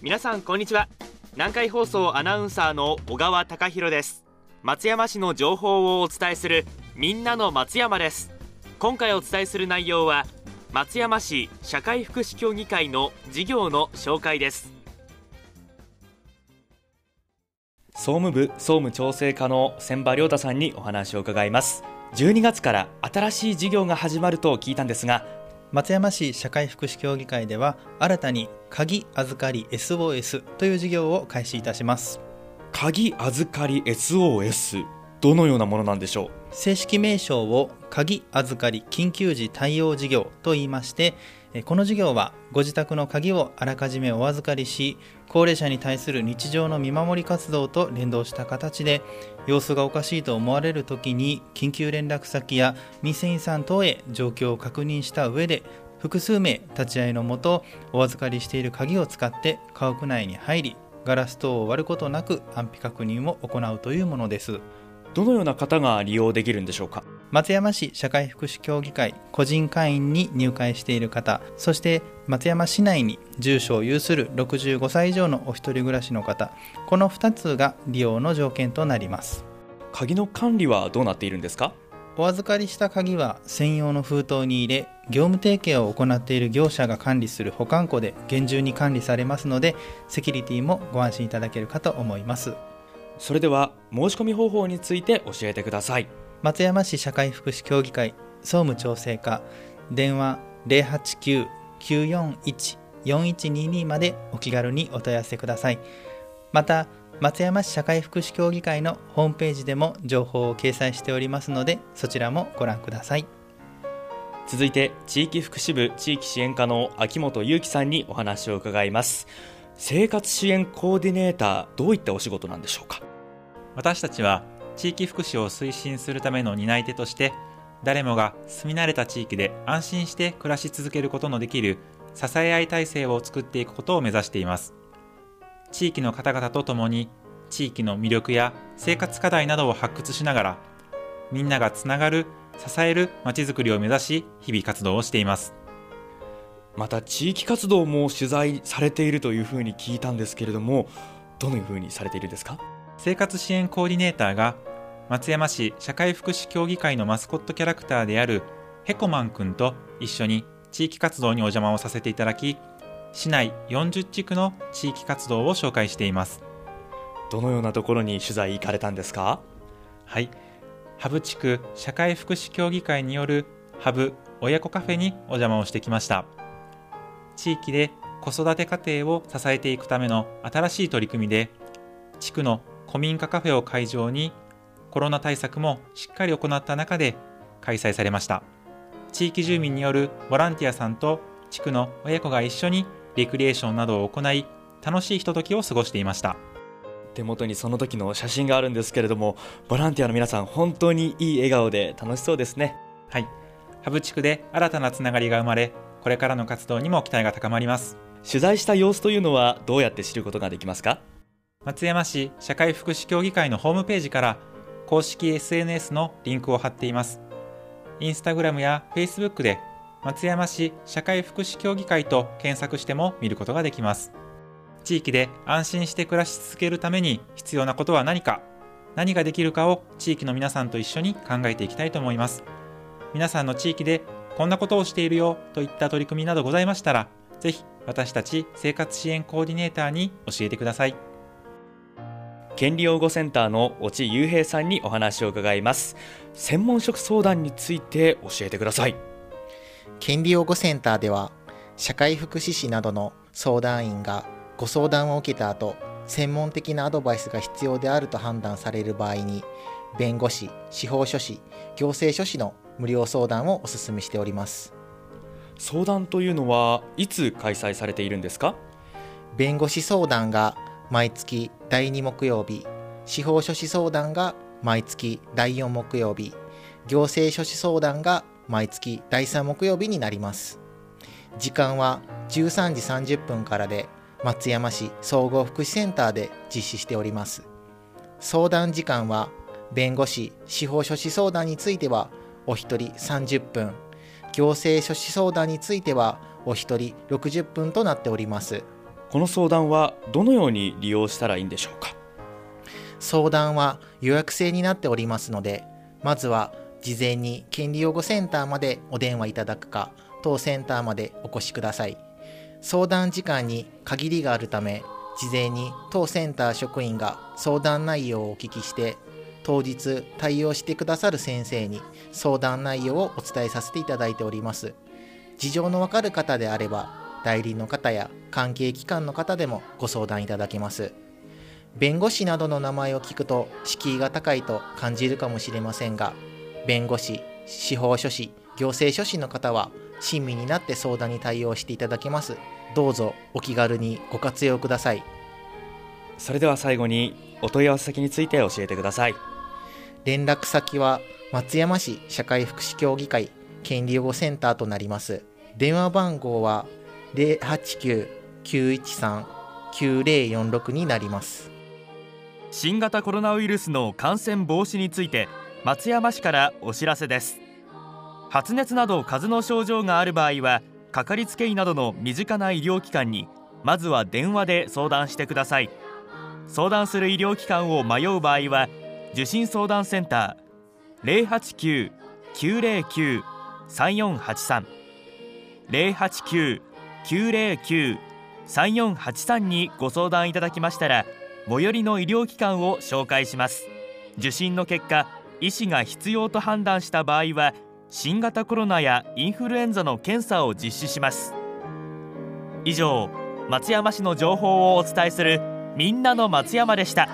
皆さんこんにちは。南海放送アナウンサーの小川貴博です。松山市の情報をお伝えするみんなの松山です。今回お伝えする内容は松山市社会福祉協議会の事業の紹介です。総務部総務調整課の千葉亮太さんにお話を伺います。12月から新しい事業が始まると聞いたんですが松山市社会福祉協議会では新たに鍵預かり SOS という事業を開始いたします。鍵預かり SOS どのようなものなんでしょう？正式名称を鍵預かり緊急時対応事業と言いましてこの事業はご自宅の鍵をあらかじめお預かりし高齢者に対する日常の見守り活動と連動した形で様子がおかしいと思われる時に緊急連絡先や店員さん等へ状況を確認した上で複数名立ち会いのもとお預かりしている鍵を使って家屋内に入りガラス等を割ることなく安否確認を行うというものです。どのような方が利用できるんでしょうか？松山市社会福祉協議会個人会員に入会している方そして松山市内に住所を有する65歳以上のお一人暮らしの方この2つが利用の条件となります。鍵の管理はどうなっているんですか？お預かりした鍵は専用の封筒に入れ業務提携を行っている業者が管理する保管庫で厳重に管理されますのでセキュリティもご安心いただけるかと思いますそれでは申し込み方法について教えてください。松山市社会福祉協議会総務調整課電話089-941-4122までお気軽にお問い合わせください。また松山市社会福祉協議会のホームページでも情報を掲載しておりますのでそちらもご覧ください。続いて地域福祉部地域支援課の秋元裕樹さんにお話を伺います。生活支援コーディネーターどういったお仕事なんでしょうか？私たちは地域福祉を推進するための担い手として誰もが住み慣れた地域で安心して暮らし続けることのできる支え合い体制を作っていくことを目指しています。地域の方々と共に地域の魅力や生活課題などを発掘しながらみんながつながる支えるまちづくりを目指し日々活動をしています。また地域活動も取材されているというふうに聞いたんですけれどもどのようにされているんですか？生活支援コーディネーターが松山市社会福祉協議会のマスコットキャラクターであるヘコマンくんと一緒に地域活動にお邪魔をさせていただき市内40地区の地域活動を紹介しています。どのようなところに取材行かれたんですか？はい。ハブ地区社会福祉協議会によるハブ親子カフェにお邪魔をしてきました。地域で子育て家庭を支えていくための新しい取り組みで地区の古民家カフェを会場にコロナ対策もしっかり行った中で開催されました。地域住民によるボランティアさんと地区の親子が一緒にレクリエーションなどを行い楽しいひとときを過ごしていました。手元にその時の写真があるんですけれどもボランティアの皆さん本当にいい笑顔で楽しそうですね。はい。ハブ地区で新たなつながりが生まれこれからの活動にも期待が高まります。取材した様子というのはどうやって知ることができますか？松山市社会福祉協議会のホームページから公式 SNS のリンクを貼っています。インスタグラムやフェイスブックで松山市社会福祉協議会と検索しても見ることができます。地域で安心して暮らし続けるために必要なことは何か何ができるかを地域の皆さんと一緒に考えていきたいと思います。皆さんの地域でこんなことをしているよといった取り組みなどございましたらぜひ私たち生活支援コーディネーターに教えてください。権利擁護センターの越智雄平さんにお話を伺います。専門職相談について教えてください。権利擁護センターでは社会福祉士などの相談員がご相談を受けた後専門的なアドバイスが必要であると判断される場合に弁護士司法書士行政書士の無料相談をお勧めしております。相談というのはいつ開催されているんですか？弁護士相談が毎月第2木曜日。司法書士相談が毎月第4木曜日。行政書士相談が毎月第3木曜日になります。時間は13時30分からで松山市総合福祉センターで実施しております。相談時間は弁護士司法書士相談についてはお一人30分。行政書士相談についてはお一人60分となっております。この相談はどのように利用したらいいんでしょうか？相談は予約制になっておりますのでまずは事前に権利擁護センターまでお電話いただくか当センターまでお越しください。相談時間に限りがあるため事前に当センター職員が相談内容をお聞きして当日対応してくださる先生に相談内容をお伝えさせていただいております。事情のわかる方であれば代理の方や関係機関の方でもご相談いただけます。弁護士などの名前を聞くと敷居が高いと感じるかもしれませんが弁護士司法書士行政書士の方は親身になって相談に対応していただけます。どうぞお気軽にご活用ください。それでは最後にお問い合わせ先について教えてください。連絡先は松山市社会福祉協議会権利予護センターとなります。電話番号は089-913-9046になります。新型コロナウイルスの感染防止について松山市からお知らせです。発熱など風邪の症状がある場合はかかりつけ医などの身近な医療機関にまずは電話で相談してください。相談する医療機関を迷う場合は受診相談センター089-909-3483 909-3483にご相談いただきましたら最寄りの医療機関を紹介します。受診の結果医師が必要と判断した場合は新型コロナやインフルエンザの検査を実施します。以上松山市の情報をお伝えするみんなの松山でした。